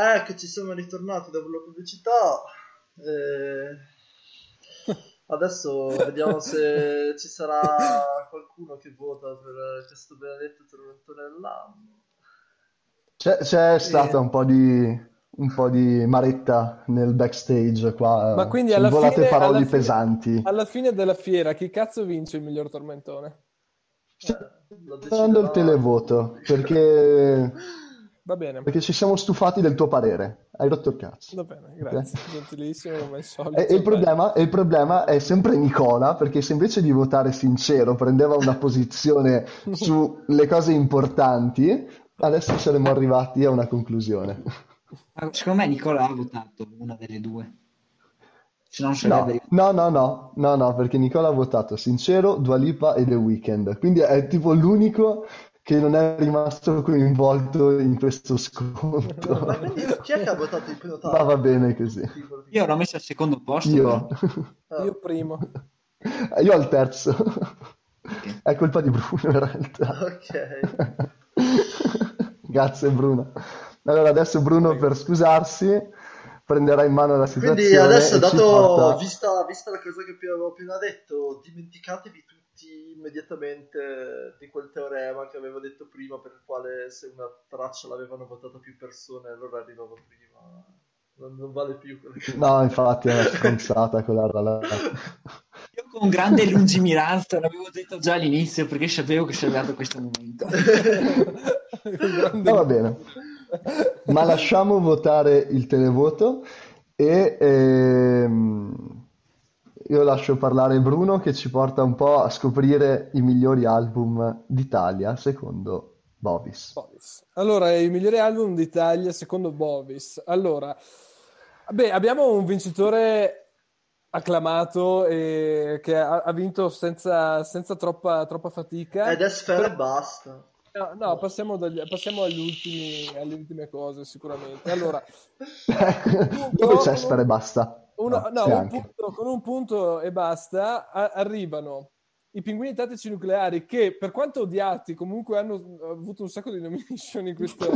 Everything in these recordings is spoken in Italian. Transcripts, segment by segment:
Ecco, ci siamo ritornati dopo la pubblicità. Eh, adesso vediamo se ci sarà qualcuno che vota per questo benedetto tormentone dell'anno. C'è, c'è stata un po' di un po' di maretta nel backstage qua. Ma quindi alla volate fine, parole alla fine- pesanti. alla fine della fiera, chi cazzo vince il miglior tormentone? Eh, lo Dando il televoto, perché... Va bene, perché ci siamo stufati del tuo parere. Hai rotto il cazzo. va bene, grazie, gentilissimo come al solito. E, e il problema, e il problema è sempre Nicola, perché se invece di votare sincero prendeva una posizione sulle cose importanti, adesso saremmo arrivati a una conclusione. Secondo me Nicola ha votato una delle due. Se no non No, no, no, no, no, no, perché Nicola ha votato Sincero, Dua Lipa e The Weeknd, quindi è tipo l'unico che non è rimasto coinvolto in questo scontro. Ma quindi chi è che ha votato il primo Ma va bene così. Io l'ho messo al secondo posto. Io, Ah, Io primo. io al terzo. È colpa di Bruno in realtà. Ok. Grazie Bruno. Allora adesso Bruno per scusarsi prenderà in mano la situazione Quindi adesso, dato, porta- vista, vista la cosa che avevo appena detto, dimenticatevi tutti immediatamente di quel teorema che avevo detto prima, per il quale se una traccia l'avevano votata più persone, allora arrivava prima. Non, non vale più quello che... No, infatti è una stronzata quella là. Io con grande lungimiranza l'avevo detto già all'inizio perché sapevo che sarebbe arrivato questo momento. Grande- No, va bene. Ma lasciamo votare il televoto e ehm, io lascio parlare Bruno che ci porta un po' a scoprire i migliori album d'Italia secondo Bovis. Bovis. Allora, i migliori album d'Italia secondo Bovis. Allora, beh, abbiamo un vincitore acclamato e che ha, ha vinto senza, senza troppa, troppa fatica. Ed è sfera e basta. No, no, passiamo, dagli- passiamo agli ultimi, alle ultime cose sicuramente. Allora, Dove c'è Sfera e basta? Uno- No, no, sì, un punto- con un punto e basta a- arrivano i pinguini tattici nucleari che per quanto odiati comunque hanno avuto un sacco di nomination in questo,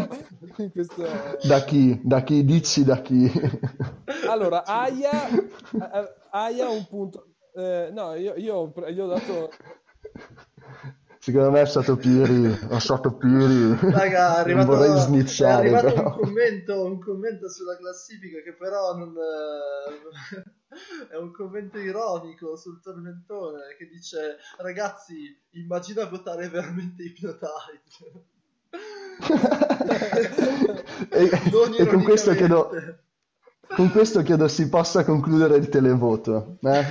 in questo... Da chi? Da chi? Dici da chi? Allora, Aya, a- Aya un punto. Eh, no, io, io, io ho dato... Secondo me è stato Piri, è stato Piri. Raga, è arrivato, vorrei è snitchare, arrivato un, commento, un commento sulla classifica che però non, eh, è un commento ironico sul tormentone che dice ragazzi immagina votare veramente Hypnotize E, e con questo ironicamente. Con questo chiedo si possa concludere il televoto. eh?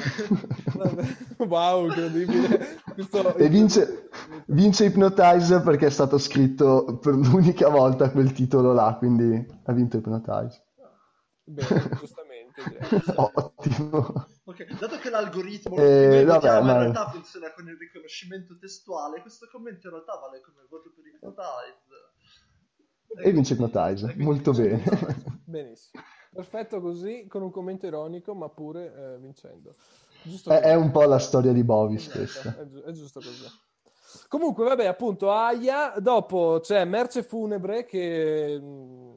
vabbè, Wow, incredibile. Questo- E vince, vince Hypnotize perché è stato scritto per l'unica volta quel titolo là, quindi ha vinto Hypnotize. Bene, giustamente. Ottimo. Ok, dato che l'algoritmo Eh, vabbè, ma- in realtà funziona con il riconoscimento testuale, questo commento in realtà vale come voto per Hypnotize. E vince Hypnotize, molto bene. Benissimo. Perfetto così, con un commento ironico, ma pure eh, vincendo. È, è un po' la storia di Bovis questa. È, giu- è giusto così. Comunque, vabbè, appunto, Aya, dopo c'è Merce Funebre che, mh,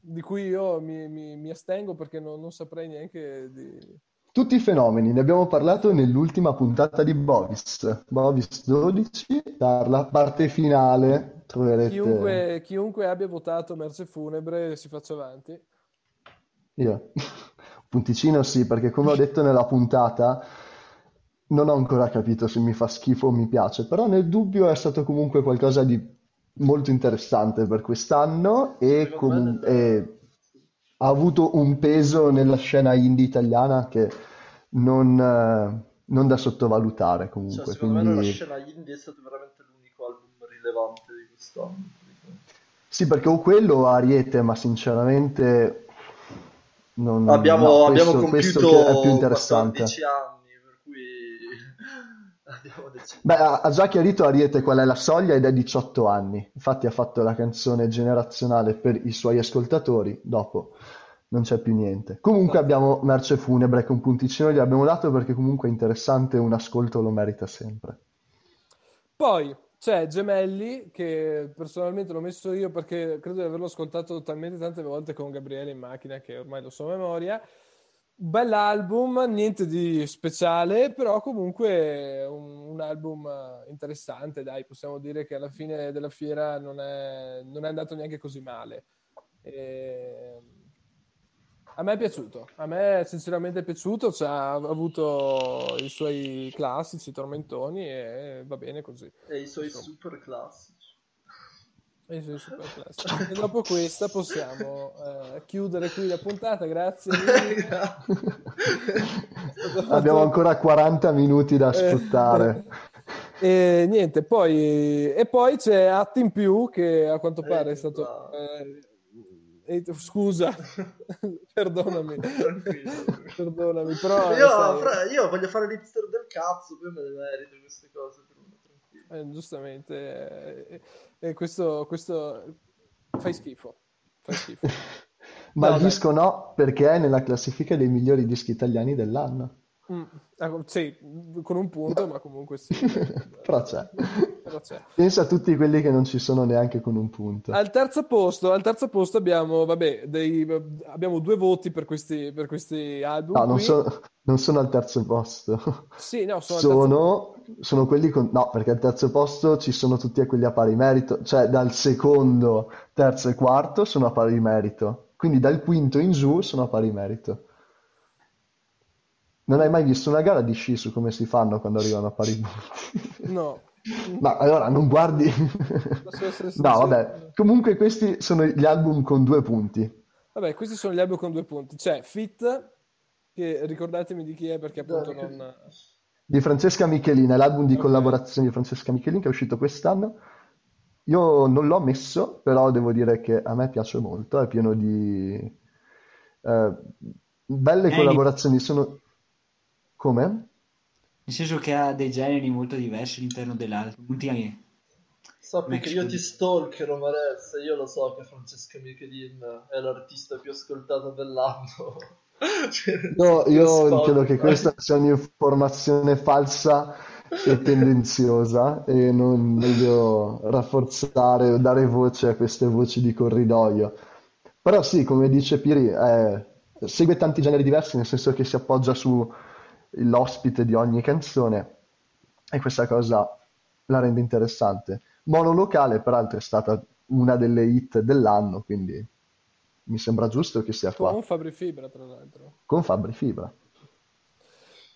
di cui io mi, mi- mi astengo perché non, non saprei neanche di... Tutti i fenomeni, ne abbiamo parlato nell'ultima puntata di Bovis. Bovis 12, la parte finale troverete... Chiunque, chiunque abbia votato Merce Funebre si faccia avanti. Io. Punticino sì, perché come ho detto nella puntata, non ho ancora capito se mi fa schifo o mi piace, però nel dubbio è stato comunque qualcosa di molto interessante per quest'anno e, me del- e ha avuto un peso nella scena indie italiana che non, eh, non da sottovalutare Cioè, comunque. secondo me nella Quindi... scena indie è stato veramente l'unico album rilevante di quest'anno. Sì, perché o quello o Ariete, ma sinceramente non... Abbiamo, no, abbiamo questo, questo compiuto che è più interessante. 14 anni, per cui abbiamo deciso. Beh, ha ha già chiarito Ariete qual è la soglia ed è 18 anni. Infatti ha fatto la canzone generazionale per i suoi ascoltatori, dopo non c'è più niente. Comunque abbiamo Merce Funebre che un punticino gli abbiamo dato perché comunque è interessante, un ascolto lo merita sempre. Poi c'è Gemelli, che personalmente l'ho messo io perché credo di averlo ascoltato talmente tante volte con Gabriele in macchina che ormai lo so a memoria. Bell'album, niente di speciale, però comunque un, un, album interessante, dai, possiamo dire che alla fine della fiera non è, non è andato neanche così male. E... A me è piaciuto, a me sinceramente è piaciuto, cioè, ha avuto i suoi classici tormentoni e va bene così. E i suoi Insomma. super classici. E i suoi super classici. E dopo questa possiamo eh, chiudere qui la puntata, grazie. Abbiamo ancora 40 minuti da eh, sfruttare. E niente, poi, e poi c'è Atti in più che a quanto pare è stato eh, scusa, perdonami, perdonami, però... Io, sai... fra, io, voglio fare l'hipster del cazzo, poi me le merito queste cose. Eh, giustamente, eh, e questo, questo fai schifo, fai schifo. Ma no, il disco no, perché è nella classifica dei migliori dischi italiani dell'anno. Mm, ah, sì, con un punto, ma comunque sì. Però c'è. Però c'è. Pensa a tutti quelli che non ci sono neanche con un punto. Al terzo posto, al terzo posto abbiamo, vabbè, dei, abbiamo due voti per questi, per questi album. No, non sono, non sono, al terzo posto. Sì, no, sono, sono, sono quelli con... No, perché al terzo posto ci sono tutti quelli a pari merito. Cioè, dal secondo, terzo e quarto sono a pari merito. Quindi dal quinto in giù sono a pari merito. Non hai mai visto una gara di sci su come si fanno quando arrivano a pari punti? No. Ma allora non guardi... no, vabbè. Comunque questi sono gli album con due punti. Vabbè, questi sono gli album con due punti. C'è Fit, che ricordatemi di chi è perché appunto non... Di Francesca Michelin, è l'album di okay. collaborazione di Francesca Michelin che è uscito quest'anno. Io non l'ho messo, però devo dire che a me piace molto, è pieno di eh, belle collaborazioni. Sono come? Nel senso che ha dei generi molto diversi all'interno dell'album. Multi... Sappi che io ti stalkerò, Marezza. Io lo so che Francesca Michelin è l'artista più ascoltata dell'anno. no, io credo che questa sia un'informazione falsa e tendenziosa e non voglio rafforzare o dare voce a queste voci di corridoio. Però sì, come dice Piri, eh, segue tanti generi diversi, nel senso che si appoggia su l'ospite di ogni canzone e questa cosa la rende interessante. Monolocale, peraltro, è stata una delle hit dell'anno, quindi mi sembra giusto che sia qua. Con Fabri Fibra, tra l'altro. Con Fabri Fibra.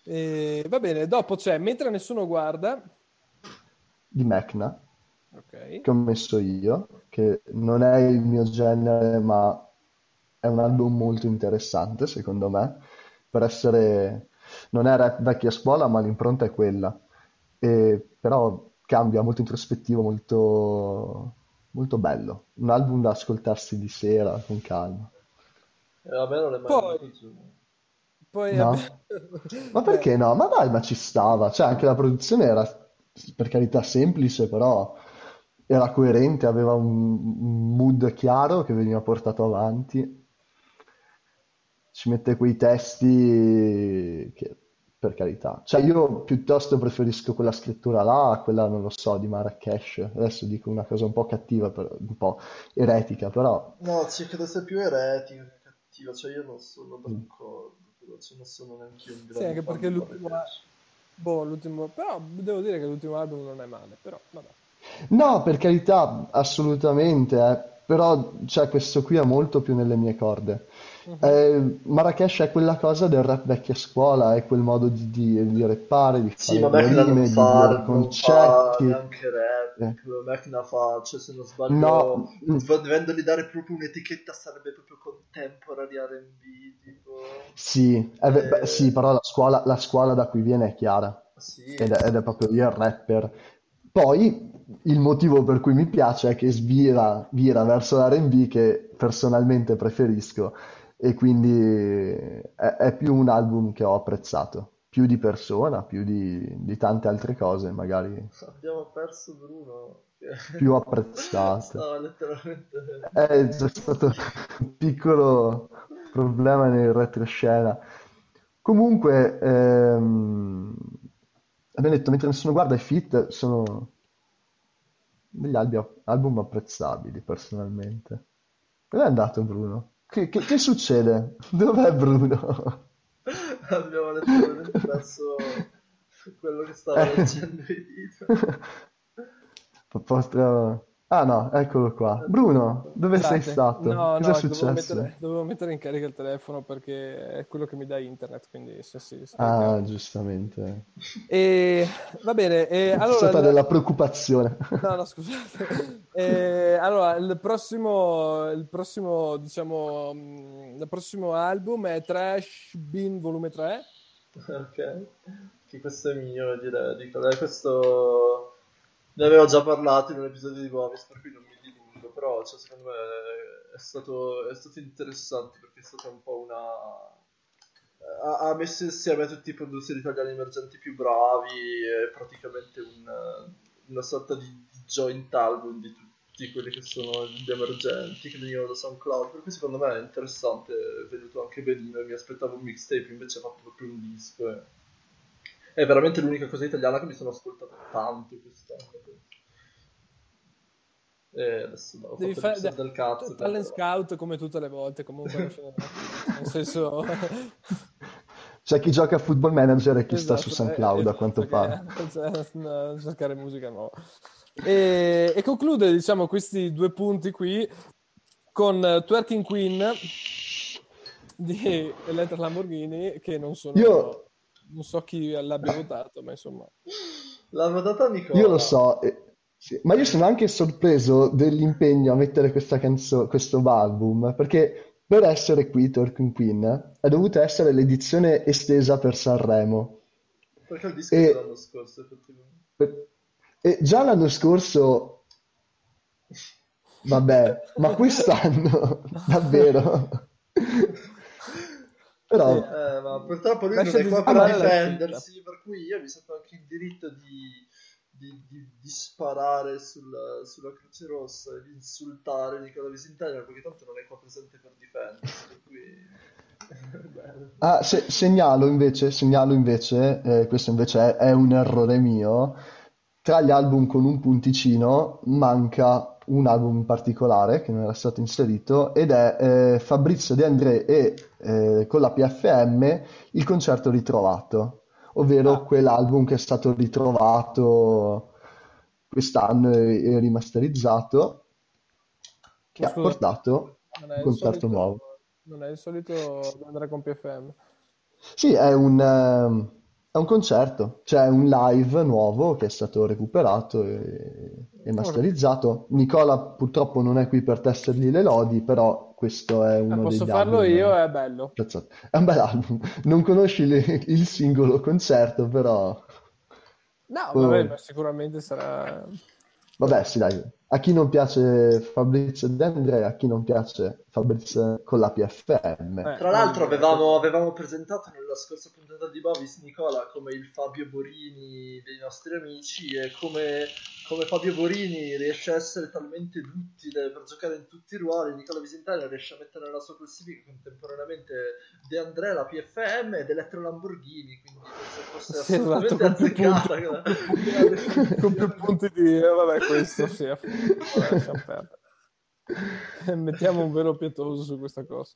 E, va bene, dopo c'è Mentre nessuno guarda. Di Mecna. Okay. Che ho messo io, che non è il mio genere, ma è un album molto interessante, secondo me, per essere non è rap vecchia scuola, ma l'impronta è quella. E, però cambia, molto introspettivo, molto, molto bello. Un album da ascoltarsi di sera con calma. Eh, a me non è mai poi, poi no. ma perché no? Ma dai, ma ci stava. Cioè, anche la produzione era, per carità, semplice, però era coerente, aveva un mood chiaro che veniva portato avanti ci mette quei testi che per carità. Cioè io piuttosto preferisco quella scrittura là a quella, non lo so, di Marrakesh. Adesso dico una cosa un po' cattiva, un po' eretica, però... No, sì, credo sia più eretica che cattiva, cioè io non sono d'accordo, però cioè non sono neanche un grande Sì, anche perché l'ultimo... Boh, l'ultimo... Però devo dire che l'ultimo album non è male, però vabbè. No, per carità, assolutamente, eh. però cioè, questo qui è molto più nelle mie corde. Eh, Marrakesh è quella cosa del rap vecchia scuola, è quel modo di, di, di rappare, di sì, fare rime, di fa, dire concetti. Non anche rap, eh. Macna fa, cioè se non sbaglio, no. dovendogli dare proprio un'etichetta sarebbe proprio contemporary R&B, tipo... Sì, è, eh... beh, sì però la scuola, la scuola, da cui viene è chiara, sì. ed, è, ed è proprio il rapper. Poi il motivo per cui mi piace è che svira vira verso l'R&B che personalmente preferisco e quindi è, è, più un album che ho apprezzato, più di persona, più di, di tante altre cose, magari. Abbiamo perso Bruno. Più apprezzato. no, letteralmente. Eh, c'è stato un piccolo problema nel retroscena. Comunque, ehm, abbiamo detto, mentre nessuno guarda i fit, sono degli album apprezzabili, personalmente. Dove è andato Bruno? Che, che- che succede? Dov'è Bruno? Abbiamo letteralmente perso quello che stava Eh. leggendo i titoli. Potrò- Ah no, eccolo qua. Bruno, dove sei Scusate. stato? No, Cosa è no, dovevo successo? mettere, dovevo mettere in carica il telefono perché è quello che mi dà internet, quindi sì, sì, Ah, giustamente. E va bene, e È allora stata il- della preoccupazione. No, no, scusate. Eh, allora, il prossimo, il prossimo, diciamo, mh, il prossimo album è Trash Bin volume 3. Ok, che questo è mio, direi. Dico, eh, questo ne avevo già parlato in un episodio di Bovis, per cui non mi dilungo, però cioè, secondo me è stato, è stato interessante perché è stata un po' una... Ha, ha messo insieme tutti i producer italiani emergenti più bravi, è praticamente un- una sorta di joint album di tutti quelli che sono gli emergenti che venivano da SoundCloud, per cui secondo me è interessante, è venuto anche benino e mi aspettavo un mixtape, invece ha fatto proprio un disco. e- È veramente l'unica cosa italiana che mi sono ascoltato tanto quest'anno. E adesso ho Devi fatto il fare del cazzo. talent però- scout come tutte le volte, comunque nel senso C'è chi gioca a Football Manager e chi sta su Esatto, SoundCloud, eh, a quanto esatto, pare. cioè, no, cercare musica nuova. E, e conclude, diciamo, questi due punti qui con Twerking Queen di Elettra Lamborghini, che non sono... Io- Non so chi l'abbia votato, ma insomma... L'ha votata Nicola. Io lo so, eh, sì, ma io sono anche sorpreso dell'impegno a mettere questa canzone, questo album, perché per essere qui, Twerking Queen, è dovuta essere l'edizione estesa per Sanremo. Perché il disco E- dell'anno scorso, effettivamente. Per- E già l'anno scorso, vabbè, ma quest'anno, davvero. Però, Eh, ma purtroppo lui Lascia non è qua per difendersi, per cui io mi sento anche in diritto di, di- di- di sparare sulla, sulla Croce Rossa e di insultare Nicola Visintana, perché tanto non è qua presente per difendersi, per cui... Ah, se- segnalo invece, segnalo invece, eh, questo invece è, è un errore mio, tra gli album con un punticino manca un album in particolare che non era stato inserito ed è eh, Fabrizio De André e eh, con la PFM il concerto ritrovato, ovvero Ah. quell'album che è stato ritrovato quest'anno e, rimasterizzato che Ma ha scusa, portato un concerto solito, nuovo. non è il solito andare con PFM. Sì, è un, ehm, è un concerto, cioè un live nuovo che è stato recuperato e, e masterizzato. Nicola purtroppo non è qui per tessergli le lodi, però questo è Eh, uno posso degli farlo album io, è bello. apprezzati. È un bel album. Non conosci le- il singolo concerto, però No, Oh. vabbè, ma sicuramente sarà... vabbè, sì, dai. A chi non piace Fabrizio De André, a chi non piace Fabrizio con la PFM. Eh, Tra l'altro avevamo, avevamo presentato nella scorsa puntata di Bovis Nicola come il Fabio Borini dei nostri amici e come, come Fabio Borini riesce a essere talmente duttile per giocare in tutti i ruoli, Nicola Visentano riesce a mettere nella sua classifica contemporaneamente De André, la PFM ed Elettro Lamborghini, quindi penso fosse Sì, esatto, assolutamente con più azzeccata. punti, con più punti di... eh, vabbè, questo sì. Mettiamo un velo pietoso su questa cosa.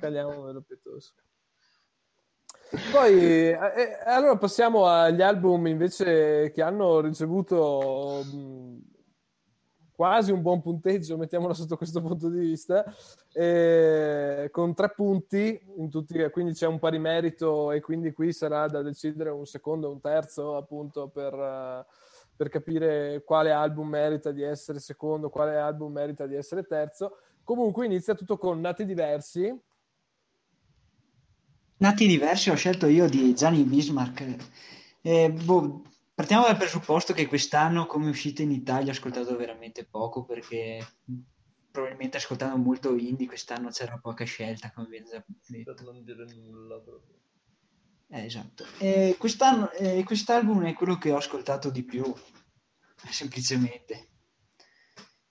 Caliamo un velo pietoso. Poi, eh, eh, allora passiamo agli album invece che hanno ricevuto mh, quasi un buon punteggio, mettiamola sotto questo punto di vista, eh, con tre punti in tutti, quindi c'è un pari merito e quindi qui sarà da decidere un secondo e un terzo appunto per, eh, per capire quale album merita di essere secondo, quale album merita di essere terzo. Comunque inizia tutto con Nati Diversi, Nati diversi ho scelto io di Gianni Bismarck. Eh, boh, partiamo dal presupposto che quest'anno, come uscita in Italia, ho ascoltato veramente poco perché probabilmente ascoltando molto indie quest'anno c'era poca scelta, come viene già detto. per non dire nulla proprio. Eh, esatto. E quest'anno, eh, quest'album è quello che ho ascoltato di più, semplicemente.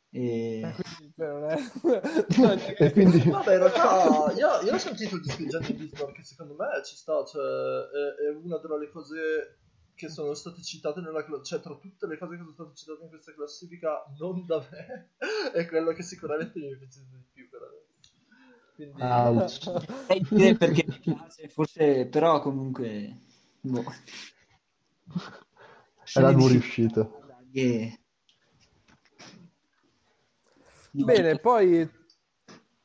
E... quindi, cioè, non è- E quindi Vabbè, in realtà io, io ho sentito il disco di Gianni Bismarck che secondo me ci sta, cioè è, è una delle cose che sono state citate nella classifica, cioè tra tutte le cose che sono state citate in questa classifica, non da me, è quello che sicuramente mi è piaciuto di più. Quindi... Ah, perché mi piace, forse, però comunque... Boh. Era non riuscito. Yeah. Bene, poi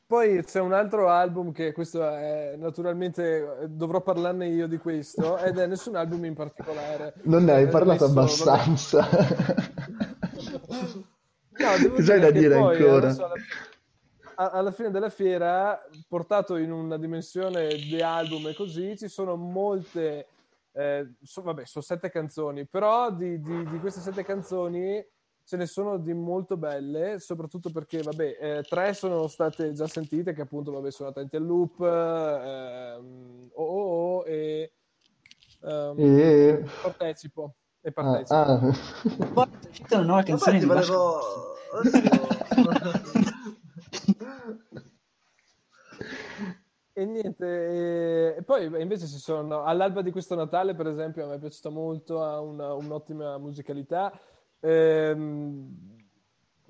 poi c'è un altro album che questo è, naturalmente dovrò parlarne io di questo ed è nessun album in particolare. Non ne hai parlato messo, abbastanza. no, Cos'hai da dire ancora? Alla, alla, fine della fiera, portato in una dimensione di album e così, ci sono molte, eh, so, vabbè, sono sette canzoni, però di, di, di queste sette canzoni ce ne sono di molto belle, soprattutto perché, vabbè, eh, tre sono state già sentite, che appunto, vabbè, sono attenti al loop, ehm, oh, oh, oh e, um, e... partecipo. E partecipo. Ah, ah. Poi c'è una nuova canzone di volevo... E niente, e poi invece ci sono all'alba di questo Natale, per esempio, a me è piaciuta molto, ha una, un'ottima musicalità. Ehm,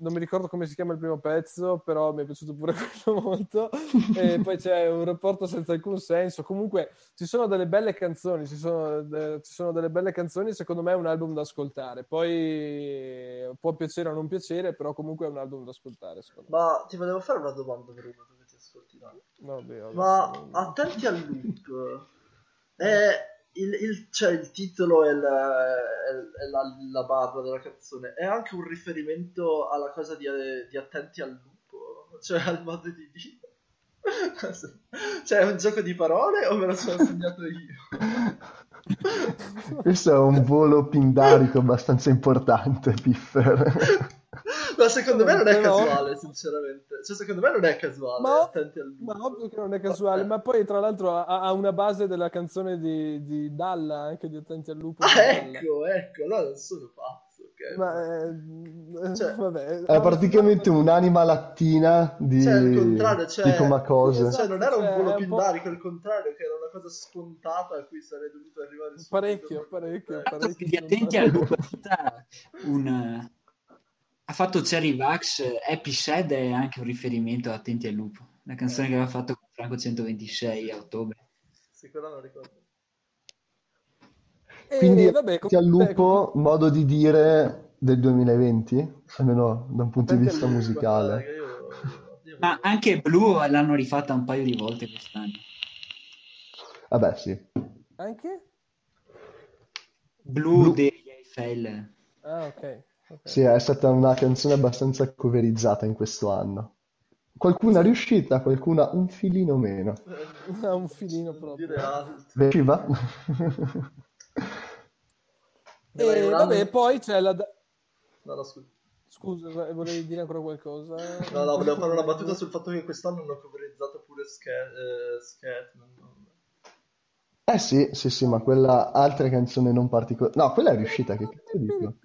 non mi ricordo come si chiama il primo pezzo, però mi è piaciuto pure quello molto. e poi c'è un rapporto senza alcun senso. Comunque ci sono delle belle canzoni, ci sono, de- ci sono delle belle canzoni. Secondo me è un album da ascoltare. Poi può piacere o non piacere, però comunque è un album da ascoltare. Ma ti volevo fare una domanda, Bruno, dove ti ascolti? No, beh, Ma attenti al loop. È il, il, cioè, il titolo e, la, la, la, barra della canzone è anche un riferimento alla cosa di, di attenti al lupo, cioè al modo di dire. cioè è un gioco di parole o me lo sono segnato io? Questo è un volo pindarico abbastanza importante, Piffer. Ma secondo me non è casuale, sinceramente. Cioè, secondo me non è casuale. Ma, ma ovvio che non è casuale. Ma poi, tra l'altro, ha, ha una base della canzone di, di, Dalla, anche di Attenti al lupo. Ah, ecco, ecco. No, non sono pazzo. Okay. Ma eh, cioè, vabbè, è praticamente un'anima lattina di, cioè, il contrario, cioè, di Comacose. Cioè, non era un cioè, volo pindarico, il contrario, che era una cosa scontata a cui sarei dovuto arrivare parecchio, parecchio, parecchio, parecchio. Di Attenti al lupo un ha fatto Cherry Vax, Happy Sad è anche un riferimento a Attenti al lupo, la canzone che aveva fatto con Franco 126 a ottobre. Sicuro non ricordo. Quindi vabbè, Attenti al lupo, modo di dire del 2020, almeno da un punto di vista musicale. Ma anche Blue l'hanno rifatta un paio di volte quest'anno. Vabbè, sì. Anche? Blue, Blue. degli Eiffel. Ah, ok. Sì, è stata una canzone abbastanza coverizzata in questo anno. Qualcuna è riuscita, qualcuna un filino meno. un filino proprio. Riusciva? e vabbè, poi c'è la... No, no, scusa. Scusa, volevi dire ancora qualcosa? No, no, volevo fare una battuta sul fatto che quest'anno hanno coverizzato pure Scatman. Eh, eh sì, sì, sì, ma quella altra canzone non particolare... No, quella è riuscita, che cazzo dico?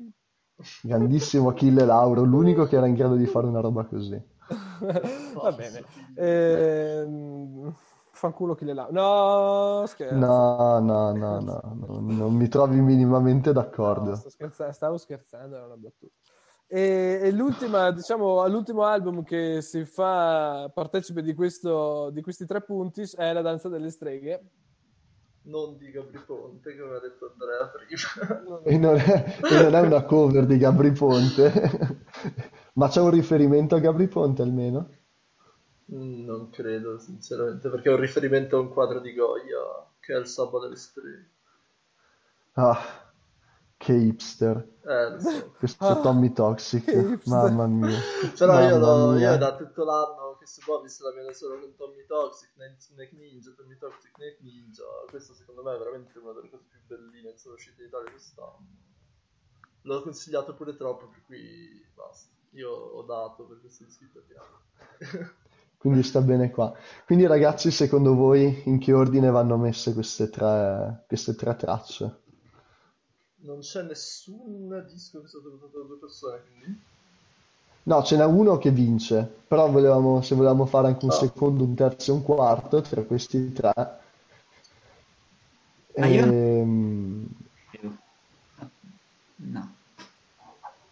Grandissimo Achille Lauro, l'unico che era in grado di fare una roba così. Va bene. Ehm... Fanculo Achille Lauro. No, scherzo. No, no, no, no, no, non mi trovi minimamente d'accordo. Stavo scherzando, era una battuta. E, e l'ultima, diciamo, l'ultimo album che si fa partecipe di, questo, di questi tre punti è La danza delle streghe non di Gabri Ponte, come ha detto Andrea prima. E non è, e non è una cover di Gabri Ponte, ma c'è un riferimento a Gabri Ponte almeno? Mm, non credo, sinceramente, perché è un riferimento a un quadro di Goya, che è il Sabato delle Streghe. Ah, che hipster. Eh, so. Questo ah, Tommy Toxic, mamma mia. Però mamma io, lo, io da tutto l'anno che su Bobis la vedo solo con Tommy Toxic, Neck Ninja, Tommy Toxic, Neck Ninja. Questo secondo me è veramente una delle cose più belline che sono uscite in Italia quest'anno. L'ho consigliato pure troppo, per cui basta. Io ho dato per questo iscritto Quindi sta bene qua. Quindi ragazzi, secondo voi in che ordine vanno messe queste tre, queste tre tracce? non c'è nessun disco che è stato votato da due persone, quindi... No, ce n'è uno che vince, però volevamo, se volevamo fare anche un ah. secondo, un terzo e un quarto tra questi tre. Ah, io... Ehm...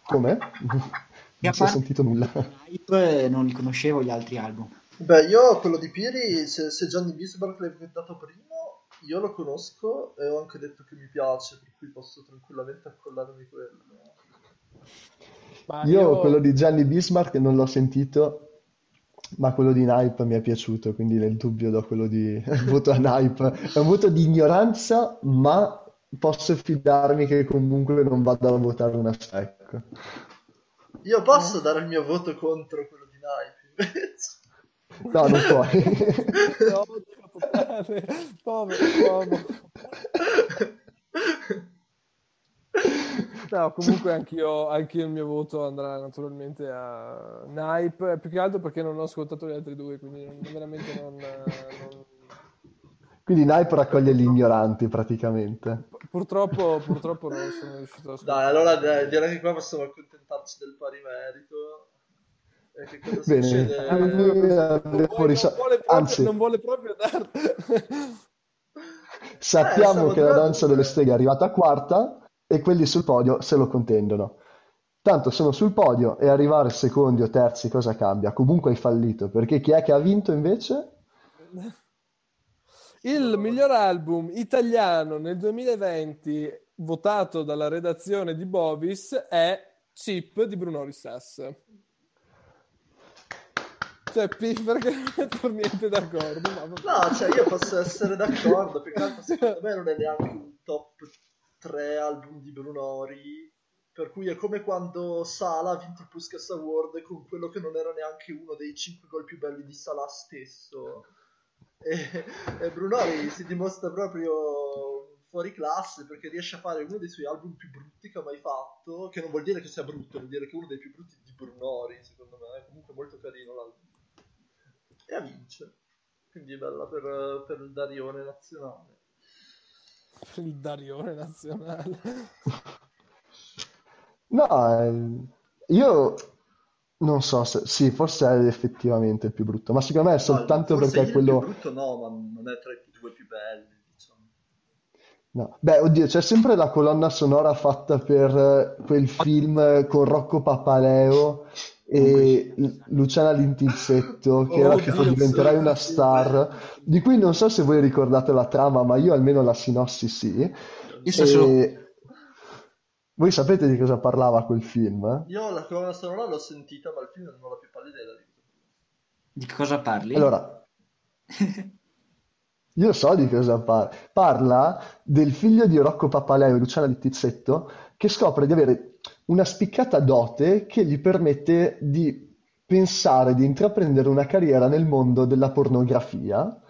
Come? Che a Non si è sentito nulla. Hype, non li conoscevo gli altri album. Beh, io quello di Piri, se, se Gianni Bismarck l'hai inventato prima, io lo conosco e ho anche detto che mi piace, per cui posso tranquillamente accollarmi quello. Ma Io quello di Gianni Bismarck non l'ho sentito, ma quello di Nipe mi è piaciuto, quindi nel dubbio do quello di voto a Nipe. È un voto di ignoranza, ma posso fidarmi che comunque non vado a votare una spec. Io posso dare il mio voto contro quello di Nike, invece. No, non puoi. No, povero uomo. No, comunque anch'io, anch'io il mio voto andrà naturalmente a Nipe, più che altro perché non ho ascoltato gli altri due, quindi non- veramente non, non- Quindi Nipe raccoglie gli ignoranti praticamente. Purtroppo, purtroppo non sono riuscito a ascoltare. Dai, allora dai, direi che qua possiamo accontentarci del pari merito. E che cosa Bene. succede? Ah, Eh, non vuole- risol- non vuole proprio, anzi- non vuole proprio dar... Sappiamo stavo che la danza delle streghe è arrivata quarta e quelli sul podio se lo contendono. Tanto sono sul podio e arrivare secondi o terzi cosa cambia? Comunque hai fallito, perché chi è che ha vinto invece? Il miglior album italiano nel 2020 votato dalla redazione di Bovis è Chip di Bruno Rissas. Cioè, P, perché non è per niente d'accordo. No, cioè io posso essere d'accordo, perché tanto secondo me non è neanche un top 3 album di Brunori, per cui è come quando Sala ha vinto il Puskas Award con quello che non era neanche uno dei 5 gol più belli di Sala stesso. E, e Brunori si dimostra proprio fuori classe perché riesce a fare uno dei suoi album più brutti che ha mai fatto, che non vuol dire che sia brutto, vuol dire che è uno dei più brutti di Brunori, secondo me, è comunque molto carino l'album. E vince. Quindi è bella per, per il Darione nazionale. Il Darione nazionale. No, eh, io non so se sì, forse è effettivamente il più brutto, ma secondo me è soltanto No, perché è quello. il più brutto no, ma non è tra i due più belli. No. Beh, oddio, c'è sempre la colonna sonora fatta per eh, quel film con Rocco Papaleo e Lu- Luciana Lintizzetto, che era Oddio, tipo Diventerai una star, di cui non so se voi ricordate la trama, ma io almeno la sinossi sì. So solo... E voi sapete di cosa parlava quel film? Io la colonna sonora l'ho sentita, ma il film non ho la più pallida idea di cosa parli? Allora, io so di cosa parla. Parla del figlio di Rocco Papaleo e Luciana Littizzetto che scopre di avere una spiccata dote che gli permette di pensare di intraprendere una carriera nel mondo della pornografia.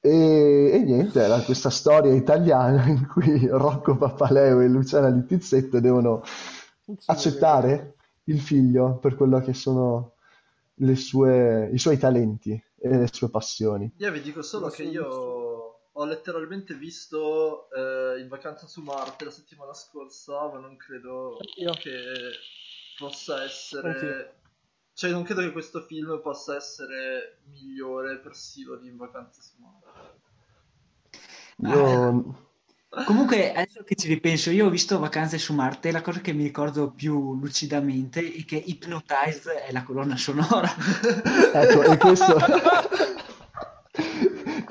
E, e niente, era questa storia italiana in cui Rocco Papaleo e Luciana Littizzetto devono accettare il figlio per quello che sono le sue- i suoi talenti e le sue passioni. Io vi dico solo che io ho letteralmente visto eh, In vacanza su Marte la settimana scorsa, ma non credo Io. che possa essere... Anch'io. Cioè, non credo che questo film possa essere migliore persino di In vacanza su Marte. Io, Comunque, adesso che ci ripenso, io ho visto Vacanze su Marte e la cosa che mi ricordo più lucidamente è che Hypnotize è la colonna sonora. ecco, e questo,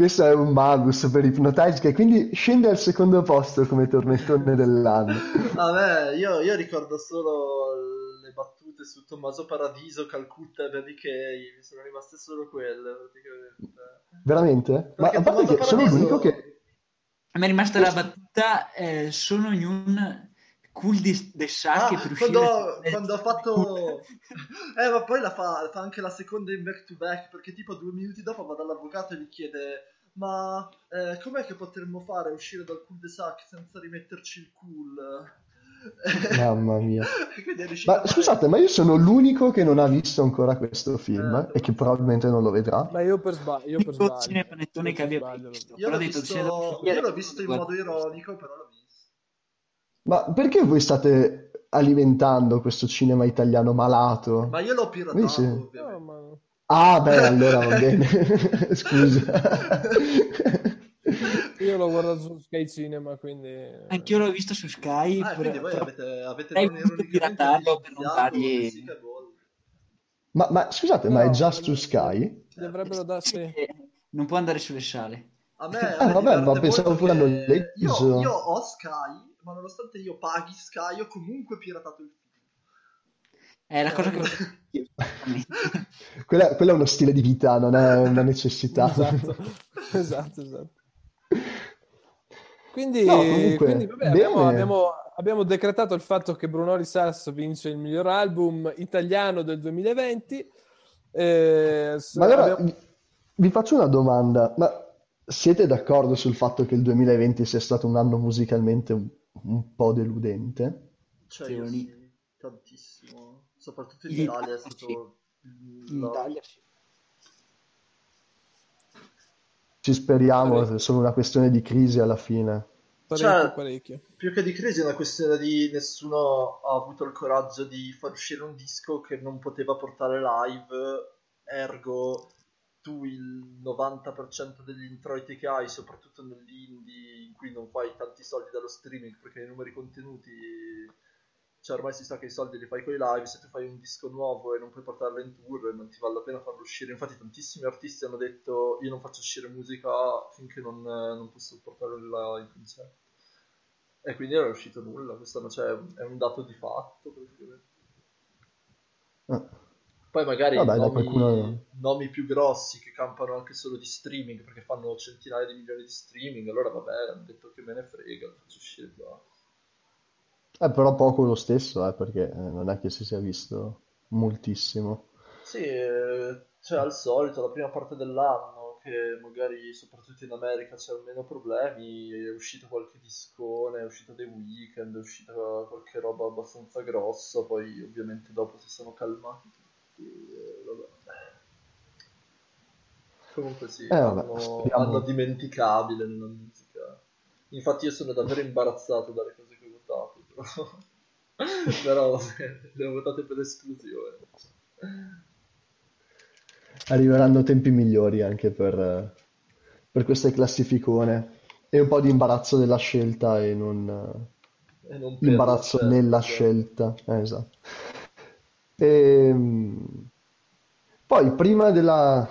questo è un malus per Hypnotize che quindi scende al secondo posto come tormentone dell'anno. Vabbè, io, io ricordo solo le battute su Tommaso Paradiso, Calcutta e Baby Kay, mi sono rimaste solo quelle praticamente. Veramente? Ma Perché a parte che sono Paradiso- l'unico che... A me è rimasta la battuta, eh, sono in un cul de, de sac Ah, per uscire... quando, quando ha fatto... Eh, ma poi la fa, fa anche la seconda in back to back, perché tipo due minuti dopo va dall'avvocato e gli chiede ma eh, com'è che potremmo fare uscire dal cul-de-sac senza rimetterci il cool? Mamma mia. Ma scusate, ma io sono l'unico che non ha visto ancora questo film Eh. e che probabilmente non lo vedrà. Ma io per sbaglio, io per sbaglio. Io per sbaglio l'ho visto. Io l'ho, io l'ho in modo ironico, però l'ho visto. Ma perché voi state alimentando questo cinema italiano malato? Ma io l'ho piratato, Sì, sì. No, ovviamente. ma... Ah, beh, allora va bene. Scusa. Io l'ho guardato su Sky Cinema, quindi... Anch'io l'ho visto su Sky. Ah, quindi voi avete, avete non piratarlo per non dargli-. Ma, ma scusate, ma è No, già no, su no. Sky? Sì. Eh, Non può andare sulle sale. A me, Ah, vabbè, ma pensavo pure a noleggio. Io, io ho Sky, ma nonostante io paghi Sky, ho comunque piratato il film. È la cosa che Eh. Quella, quello è uno stile di vita, non è una necessità. Esatto, esatto, esatto. Quindi, No, comunque, quindi, vabbè, abbiamo, abbiamo- abbiamo decretato il fatto che Brunori Sass vince il miglior album italiano del 2020. Eh, Ma allora abbiamo- vi- vi faccio una domanda, ma siete d'accordo sul fatto che il 2020 sia stato un anno musicalmente un, po' deludente? Cioè, Sì, io sì, tantissimo. Soprattutto in In Italia è stato... In no. Italia sì. Ci speriamo, è solo una questione di crisi alla fine. parecchio, Cioè, parecchio. Più che di crisi è una questione di nessuno ha avuto il coraggio di far uscire un disco che non poteva portare live, ergo tu il 90% degli introiti che hai, soprattutto nell'indie in cui non fai tanti soldi dallo streaming perché i numeri contenuti, cioè ormai si sa che i soldi li fai con i live, se tu fai un disco nuovo e non puoi portarlo in tour non ti vale la pena farlo uscire. Infatti tantissimi artisti hanno detto io non faccio uscire musica finché non, non posso portarla in concerto. E quindi non è uscito nulla, questo c'è, è un dato di fatto praticamente. Ah, Poi magari Vabbè, nomi, qualcuno- nomi più grossi che campano anche solo di streaming perché fanno centinaia di milioni di streaming, allora vabbè, hanno detto che me ne frega, faccio uscire qua. Eh, però poco lo stesso, eh, perché eh, non è che si sia visto moltissimo. Sì, eh, cioè al solito la prima parte dell'anno che magari soprattutto in America c'erano meno problemi, è uscito qualche discone, è uscito The Weeknd, è uscita qualche roba abbastanza grossa, poi ovviamente dopo si sono calmati. Comunque sì, Eh, vabbè, anno, speriamo. anno dimenticabile nella musica. Infatti io sono davvero imbarazzato dalle cose che ho votato, però, però le ho votate per esclusione. Arriveranno tempi migliori anche per, eh, per queste classificone e un po' di imbarazzo della scelta e non eh, E non per imbarazzo la scelta, nella esatto. scelta. Eh, esatto. Ehm, poi, prima della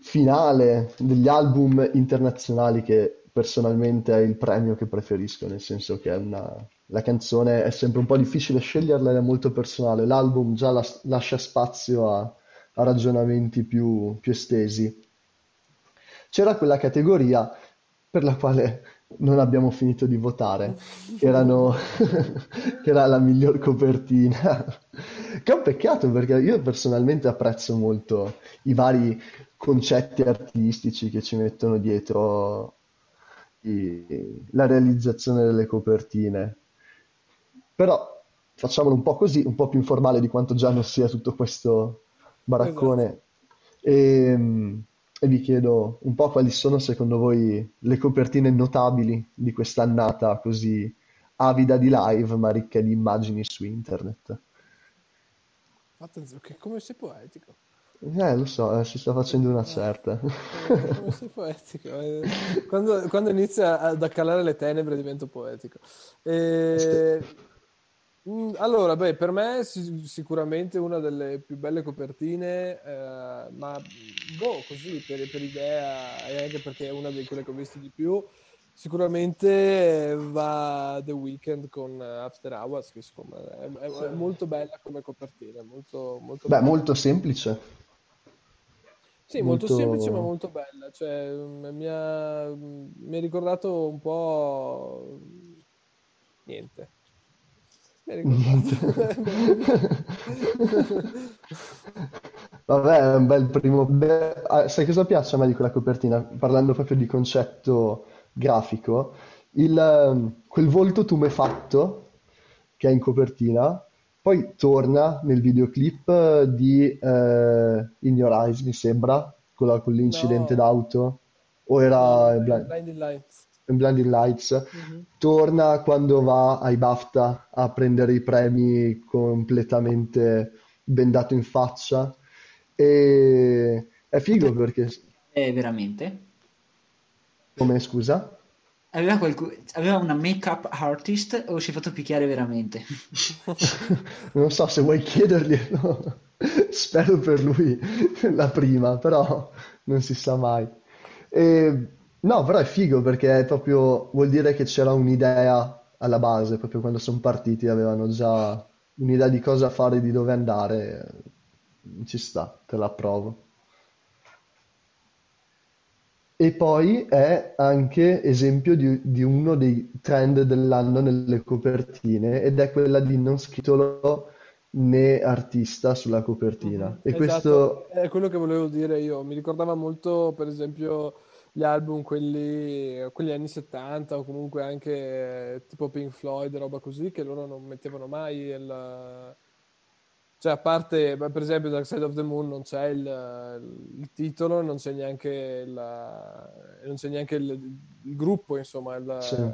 finale degli album internazionali, che personalmente è il premio che preferisco, nel senso che una... la canzone è sempre un po' difficile sceglierla ed è molto personale. L'album già las- lascia spazio a, a ragionamenti più, più estesi. C'era quella categoria per la quale non abbiamo finito di votare, che era la miglior copertina, che è un peccato perché io personalmente apprezzo molto i vari concetti artistici che ci mettono dietro i- la realizzazione delle copertine. Però facciamolo un po' così, un po' più informale di quanto già non sia tutto questo baraccone. E, e vi chiedo un po' quali sono secondo voi le copertine notabili di quest'annata così avida di live, ma ricca di immagini su internet. Attenzione, che come sei poetico. Eh, lo so, eh, si sta facendo una certa. Eh, Come sei poetico. eh. Quando, quando inizia ad accalare le tenebre divento poetico. Eh, mm, allora, beh, per me si- sicuramente una delle più belle copertine, eh, ma boh, così per, per idea e anche perché è una di quelle che ho visto di più, sicuramente va The Weeknd con After Hours, che secondo me è, è- molto bella come copertina, molto, molto Beh, bella. molto semplice. Sì, molto Molto- semplice ma molto bella, cioè mm, mi ha, mm, mi ha ricordato un po' niente. Mi ha ricordato. Vabbè, è un bel primo. beh, ah, sai cosa piace a me di quella copertina? Parlando proprio di concetto grafico, il, ehm, quel volto tumefatto che è in copertina, poi torna nel videoclip eh, di eh, In Your Eyes, mi sembra, con, la- con l'incidente No. d'auto, o era in Bl- Blinding Lights. in Blinding Lights. Torna quando va ai BAFTA a prendere i premi completamente bendato in faccia. E è figo perché Eh, veramente? Come scusa? Aveva, qualcu- aveva una make-up artist o si è fatto picchiare veramente? Non so se vuoi chiederglielo. Spero per lui la prima, però non si sa mai. E, no, però è figo perché è proprio, vuol dire che c'era un'idea alla base, proprio quando sono partiti avevano già un'idea di cosa fare, di dove andare. Ci sta, te l'approvo. E poi è anche esempio di, di uno dei trend dell'anno nelle copertine ed è quella di non scrittolo né artista sulla copertina. E Esatto, questo è quello che volevo dire io. Mi ricordava molto, per esempio, gli album, quelli, quelli anni 70 o comunque anche eh, tipo Pink Floyd, roba così, che loro non mettevano mai il... Cioè, a parte, per esempio, Dark Side of the Moon non c'è il, il titolo, non c'è neanche, il, non c'è neanche il, il gruppo, insomma. il- sì.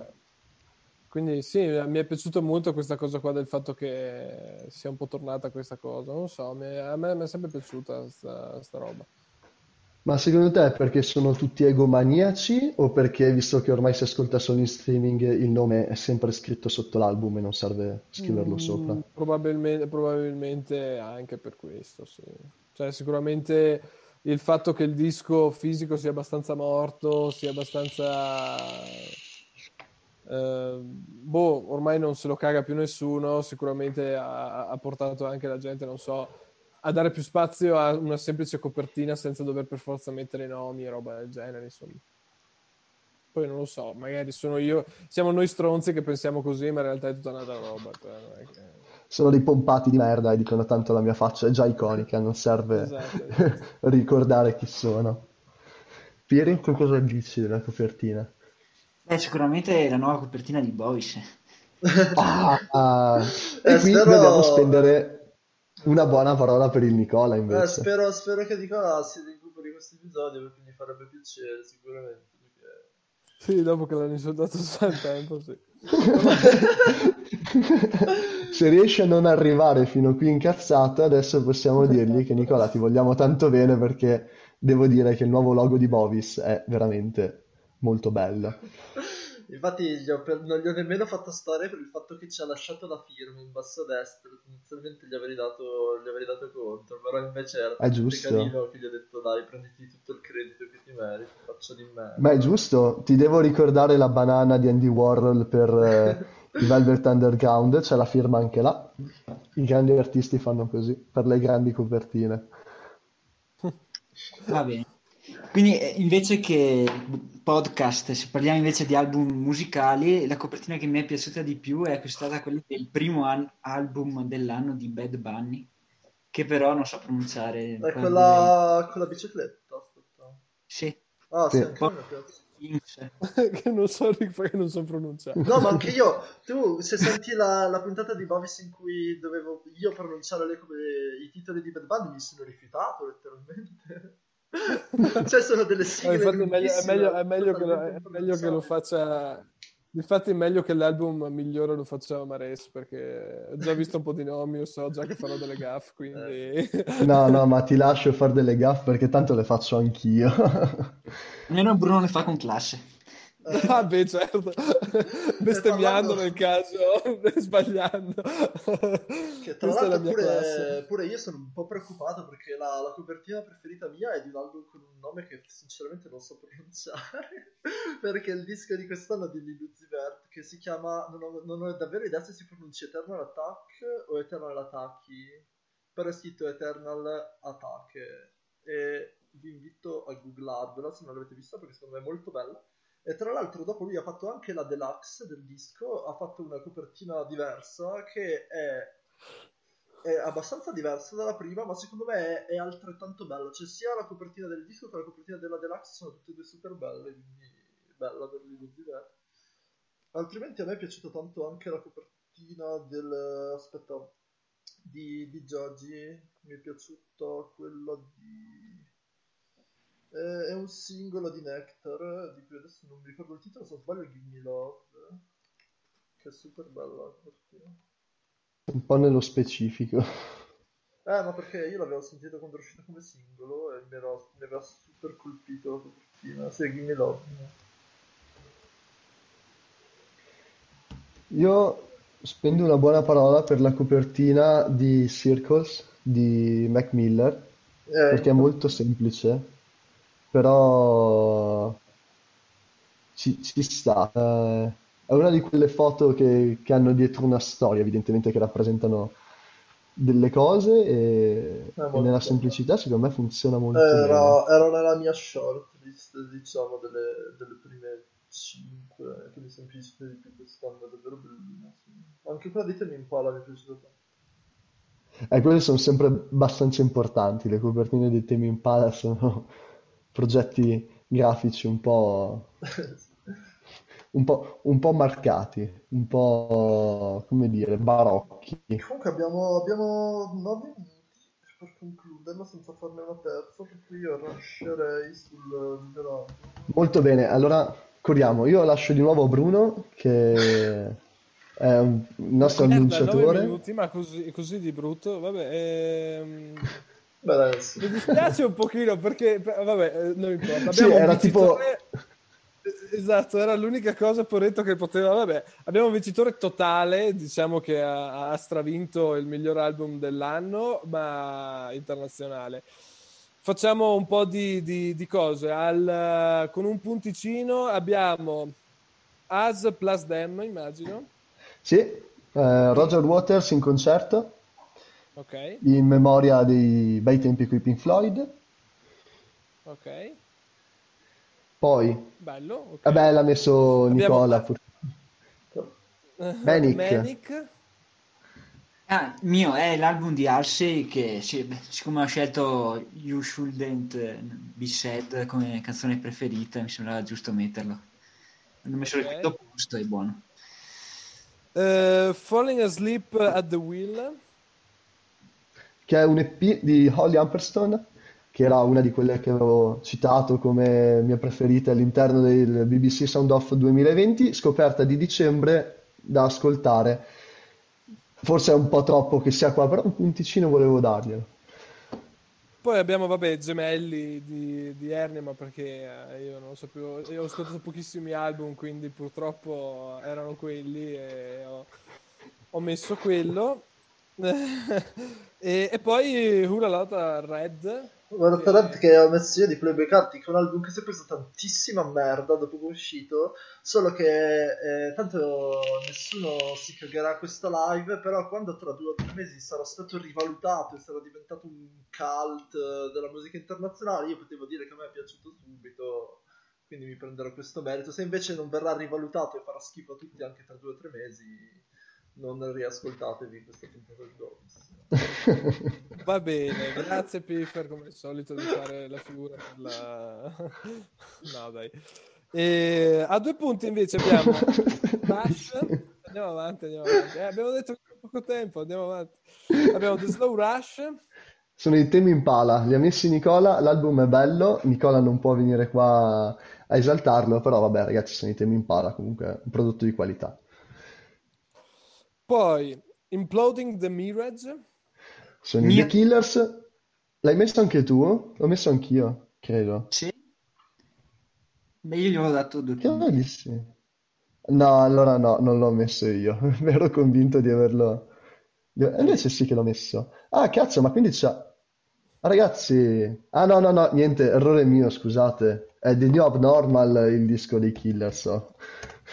quindi sì, mi è piaciuto molto questa cosa qua del fatto che sia un po' tornata questa cosa. Non so, mi- a me mi è sempre piaciuta sta, sta roba. Ma secondo te è perché sono tutti egomaniaci o perché, visto che ormai si ascolta solo in streaming, il nome è sempre scritto sotto l'album e non serve scriverlo sopra? Mm, probabilmente, probabilmente anche per questo, sì. Cioè, sicuramente il fatto che il disco fisico sia abbastanza morto, sia abbastanza... eh, boh, ormai non se lo caga più nessuno, sicuramente ha, ha portato anche la gente, non so, a dare più spazio a una semplice copertina senza dover per forza mettere nomi e roba del genere, insomma. Poi non lo so, magari sono io, siamo noi stronzi che pensiamo così, ma in realtà è tutta un'altra roba. cioè, non è che- Sono dei pompati di merda e dicono tanto la mia faccia è già iconica, non serve Esatto, esatto. ricordare chi sono. Pieri, tu cosa dici della copertina? Beh, sicuramente la nuova copertina di Boys. Ah, Eh, e qui spero- dobbiamo spendere una buona parola per il Nicola Eh, invece. spero, spero che Nicola sia recuperi questo episodio perché gli farebbe piacere sicuramente. perché- Sì, dopo che l'hanno insultato tutto il tempo, sì. Se riesci a non arrivare fino qui incazzato, adesso possiamo dirgli che Nicola ti vogliamo tanto bene perché devo dire che il nuovo logo di Bovis è veramente molto bello. Infatti gli ho per- non gli ho nemmeno fatto stare per il fatto che ci ha lasciato la firma in basso a destra. Inizialmente gli avrei dato, gli avrei dato contro, però invece era È talmente giusto. carino che gli ho detto dai, prenditi tutto il credito che ti meriti, faccio di me. Ma è giusto, ti devo ricordare la banana di Andy Warhol per eh, il Velvet Underground, c'è la firma anche là. I grandi artisti fanno così, per le grandi copertine. Va bene. Quindi eh, invece che podcast, se parliamo invece di album musicali, la copertina che mi è piaciuta di più è stata quella del primo an- album dell'anno di Bad Bunny, che però non so pronunciare. È quella con la bicicletta, aspetta. Sì, Ah, sì, Sì. anche. Inks. che non so, perché non so pronunciare. No, ma anche io, tu se senti la, la puntata di Bovis in cui dovevo io pronunciare le, come, i titoli di Bad Bunny, mi sono rifiutato letteralmente. cioè sono delle No, sigle infatti è meglio, è meglio- è meglio che lo, è meglio che lo faccia... Infatti è meglio che l'album migliore lo faccia Mares, perché ho già visto un po' di nomi, io so già che farò delle gaffe, quindi... No, no, ma ti lascio fare delle gaffe perché tanto le faccio anch'io. Almeno Bruno le fa con classe. Ah, beh, certo. Bestemmiando parlando- nel caso, sbagliando. Che tra Questa la l'altro pure, pure io sono un po' preoccupato perché la, la copertina preferita mia è di un album con un nome che sinceramente non so pronunciare perché il disco di quest'anno di Lil Uzi Vert che si chiama non ho, non ho davvero idea se si pronuncia Eternal Attack o Eternal Attacchi però è scritto Eternal Attack e vi invito a googlarvela se non l'avete vista perché secondo me è molto bella e tra l'altro dopo lui ha fatto anche la deluxe del disco, ha fatto una copertina diversa che è, è abbastanza diversa dalla prima, ma secondo me è, è altrettanto bella. Cioè sia la copertina del disco che la copertina della deluxe sono tutte e due super belle, quindi bella per diversi. Altrimenti a me è piaciuta tanto anche la copertina del... aspetta, di, di Giorgi, mi è piaciuta quella di... Eh, è un singolo di Nectar, di cui adesso non mi ricordo il titolo, se sbaglio è Give Me Love, che è super bella la copertina. Un po' nello specifico. Eh, ma perché io l'avevo sentita quando è uscita come singolo e mi, ero, mi, aveva super colpito la copertina. Sì, Give Me Love. Io spendo una buona parola per la copertina di Circles di Mac Miller, eh, perché è molto semplice però ci, ci sta. Eh, è una di quelle foto che, che hanno dietro una storia, evidentemente, che rappresentano delle cose e, È e nella semplicità, secondo me, funziona molto bene. Era, era nella mia shortlist, diciamo, delle, delle prime 5 che mi sono piaciute di più quest'anno, davvero bellina. Anche quella di Temi Impala mi è piaciuta tanto. E quelle sono sempre abbastanza importanti, le copertine dei temi Impala sono progetti grafici un po', un po', un po' marcati, un po', come dire, barocchi. Comunque abbiamo, abbiamo 9 minuti per concluderla senza farne una terza, per cui io rusherei sul miglior Molto bene, allora corriamo. Io lascio di nuovo Bruno, che è un- il nostro 9 annunciatore. minuti, ma così, così di brutto. Vabbè, ehm. Mi dispiace un pochino perché, per- vabbè, eh, non importa. Sì, era tipo... vincitore. eh, Esatto, era l'unica cosa Porretto che poteva. Vabbè, abbiamo un vincitore totale, diciamo che ha, ha stravinto il miglior album dell'anno, ma internazionale. Facciamo un po' di, di- di cose. Al- con un punticino abbiamo As plus Them, immagino. Sì, eh, Roger Waters in concerto, Ok, in memoria dei bei tempi con i Pink Floyd. ok, Poi, bello. ok. vabbè, l'ha messo Abbiamo Nicola. pur- Manic. Manic. Ah, mio è l'album di Halsey che siccome ho scelto You Shouldn't Be Sad come canzone preferita, mi sembrava giusto metterlo. Hanno messo il Ok. quinto posto, è buono. Eh, Falling Asleep at the Wheel. Che è un EP di Holly Humberstone, che era una di quelle che avevo citato come mia preferita all'interno del BBC Sound Off 2020, scoperta di dicembre da ascoltare. Forse è un po' troppo che sia qua, però un punticino volevo darglielo. Poi abbiamo, vabbè, Gemelli di, di Ernia, ma perché eh, io non lo sapevo, io ho ascoltato pochissimi album, quindi purtroppo erano quelli e ho, ho messo quello. e, e poi Hula Lota Red. Guarda, che- Red che ho messo io di Playboy Carti, che è un album che si è preso tantissima merda dopo che è uscito, solo che eh, tanto nessuno si cagherà questa live, però quando tra due o tre mesi sarà stato rivalutato e sarà diventato un cult eh, della musica internazionale, io potevo dire che a me è piaciuto subito, quindi mi prenderò questo merito. Se invece non verrà rivalutato e farà schifo a tutti anche tra due o tre mesi, non riascoltatevi questa puntata di Dogs. Va bene, grazie Piffer come al solito di fare la figura per la... No dai. E a due punti invece abbiamo Rush. Andiamo avanti, andiamo avanti. Eh, abbiamo detto poco tempo, andiamo avanti. Abbiamo The Slow Rush. Sono i temi in pala, li ha messi Nicola, l'album è bello, Nicola non può venire qua a esaltarlo, però vabbè ragazzi sono i temi in pala, comunque un prodotto di qualità. Poi Imploding the Mirage. Sono i Mio- The Killers, l'hai messo anche tu? L'ho messo anch'io, credo. Sì? Beh, io gli ho dato due Che punti. bellissimo. No, allora no, non l'ho messo io, ero convinto di averlo... di- Invece sì che l'ho messo. Ah, cazzo, ma quindi c'ha... Ah, ragazzi... Ah, no, no, no, niente, errore mio, scusate. È The New Abnormal il disco dei Killers.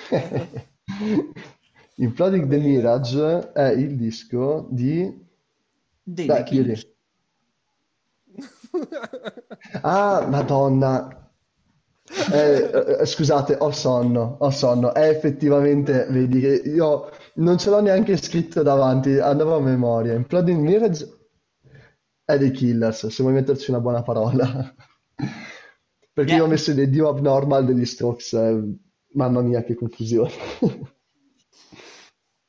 oh. Imploding the Mirage è il disco di... Dei The Killers. Ah, Madonna. Eh, eh, scusate, ho sonno, ho sonno. È effettivamente, vedi che io non ce l'ho neanche scritto davanti, andavo a memoria. Imploding Mirage è dei Killers, se vuoi metterci una buona parola. Perché io ho messo dei Dio Abnormal degli Strokes, eh, mamma mia che confusione.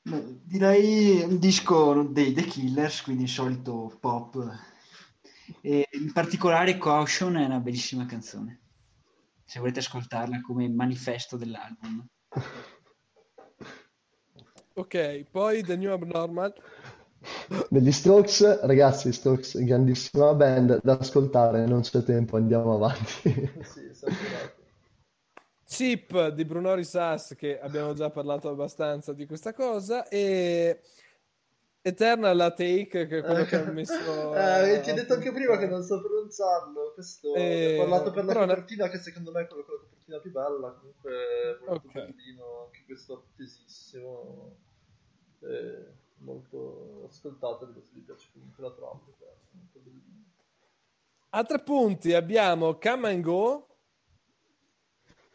Beh, direi un disco dei The Killers, quindi il solito pop. E in particolare Caution è una bellissima canzone. Se volete ascoltarla come manifesto dell'album. Ok, poi The New Abnormal. Degli Strokes, ragazzi, Strokes, grandissima band da ascoltare, non c'è tempo, andiamo avanti. sì, esagerato. Chip di Bruno Risas, che abbiamo già parlato abbastanza di questa cosa, e Eternal la Take, che è quello che ha messo... eh, ti ho detto anche prima che non so pronunciarlo, questo Eh, ho parlato per la però ne- copertina che secondo me è quella con la copertina più bella, comunque è molto Ok. bellino, anche questo attesissimo, eh, molto ascoltatelo se vi piace comunque la trama. A tre punti abbiamo Come and Go,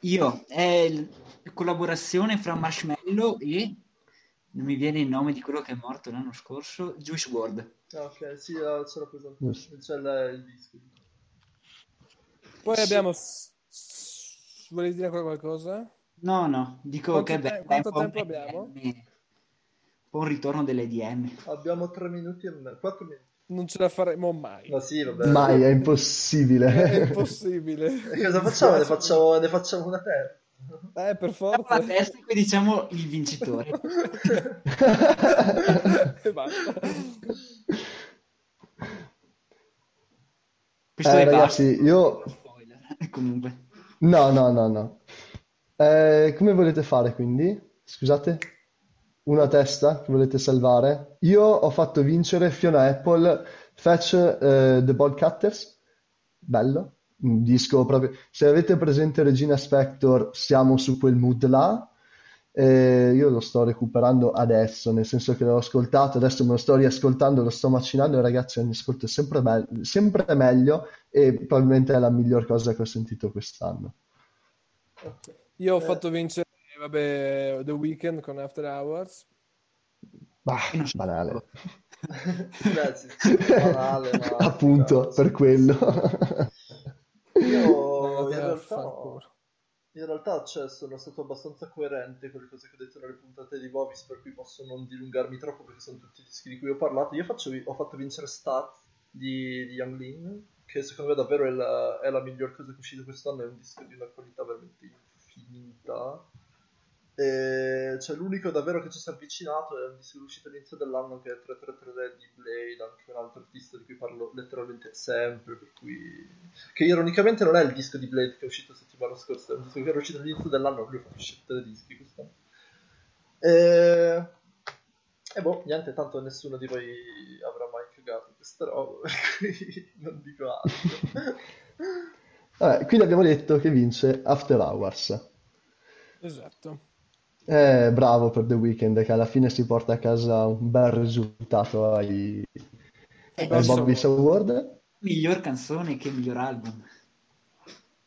Io, è la collaborazione fra Marshmallow e, non mi viene il nome di quello che è morto l'anno scorso, Juice WRLD. Ah, ok, sì, ah, c'era presente, Giusto. c'è il, il disco. poi Sì. abbiamo... Volevi dire ancora qualcosa? No, no, dico Quanto che è te- bello, quanto tempo un abbiamo? Un po' un ritorno dell'EDM. Abbiamo tre minuti e mezzo, quattro minuti. Non ce la faremo mai. Ma sì, vabbè. Mai, è È impossibile. impossibile. E cosa facciamo? Ne facciamo, ne facciamo una terza. Eh, per Facciamo forza. la testa e qui diciamo il vincitore. e basta. Questo Eh, è ragazzi, basta. io... Spoiler. Comunque. No, no, no, no. Eh, come volete fare quindi? Scusate? Una testa che volete salvare? Io ho fatto vincere Fiona Apple Fetch eh, The Ball Cutters. Bello. Un disco proprio... Se avete presente Regina Spector, siamo su quel mood là. Eh, io lo sto recuperando adesso, nel senso che l'ho ascoltato, adesso me lo sto riascoltando, lo sto macinando e ragazzi ogni ascolto è sempre, be- sempre meglio e probabilmente è la miglior cosa che ho sentito quest'anno. Io ho fatto vincere, vabbè, The Weeknd con After Hours. Bah, Io non so. banale. Sì, banale, ma- Appunto, per quello. Io in realtà, in realtà cioè, sono stato abbastanza coerente con le cose che ho detto nelle puntate di Vovis, per cui posso non dilungarmi troppo perché sono tutti dischi di cui ho parlato. Io faccio- ho fatto vincere Stat di, di Young Lean, che secondo me davvero è la, è la miglior cosa che è uscito quest'anno, è un disco di una qualità veramente infinita. E cioè, l'unico davvero che ci si è avvicinato è un disco che è uscito all'inizio dell'anno che è 333 di Blade, anche un altro artista di cui parlo letteralmente sempre, per cui... che ironicamente non è il disco di Blade che è uscito settimana scorsa, è un disco che era uscito all'inizio dell'anno, lui ha fatto uscire tre dischi quest'anno. E... e boh, niente, tanto nessuno di voi avrà mai cagato questa roba, per cui non dico altro. Vabbè, quindi abbiamo detto che vince After Hours. Esatto. Eh, bravo per The Weeknd che alla fine si porta a casa un bel risultato ai, Eh, ai. Bobby's Award. Miglior canzone che miglior album.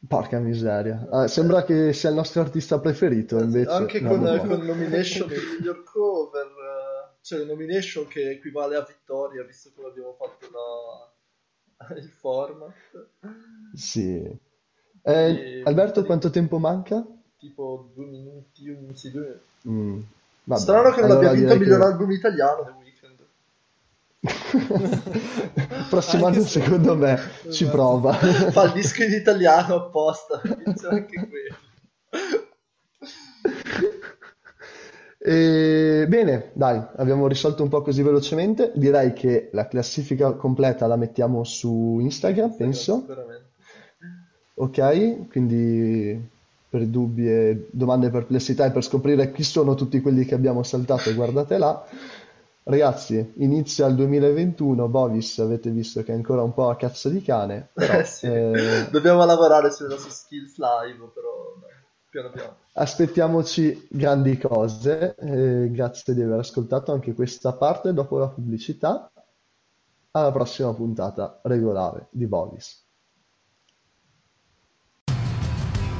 Porca miseria. Ah, sembra che sia il nostro artista preferito, invece Anche no, con, no, con nomination di miglior cover, eh, cioè nomination che equivale a vittoria, visto che abbiamo fatto la- il format. Sì. Eh, Alberto, quanto tempo manca? Tipo due minuti, un, sì, due minuti. Mm, vabbè, Strano che non allora abbia vinto direi miglior che- album italiano The Weeknd. Il prossimo anno, se- secondo me, ci Esatto. prova. Fa il disco in italiano apposta, vince anche quello. E, bene, dai, abbiamo risolto un po' così velocemente. Direi che la classifica completa la mettiamo su Instagram, penso. Sicuramente. Ok, quindi per dubbi e domande e perplessità e per scoprire chi sono tutti quelli che abbiamo saltato, guardate là. Ragazzi, inizia il 2021, Bovis, avete visto che è ancora un po' a cazzo di cane, però Eh sì. eh, Dobbiamo lavorare sulle nostre skills live, però dai, piano piano. aspettiamoci grandi cose. eh, grazie di aver ascoltato anche questa parte dopo la pubblicità. Alla prossima puntata regolare di Bovis.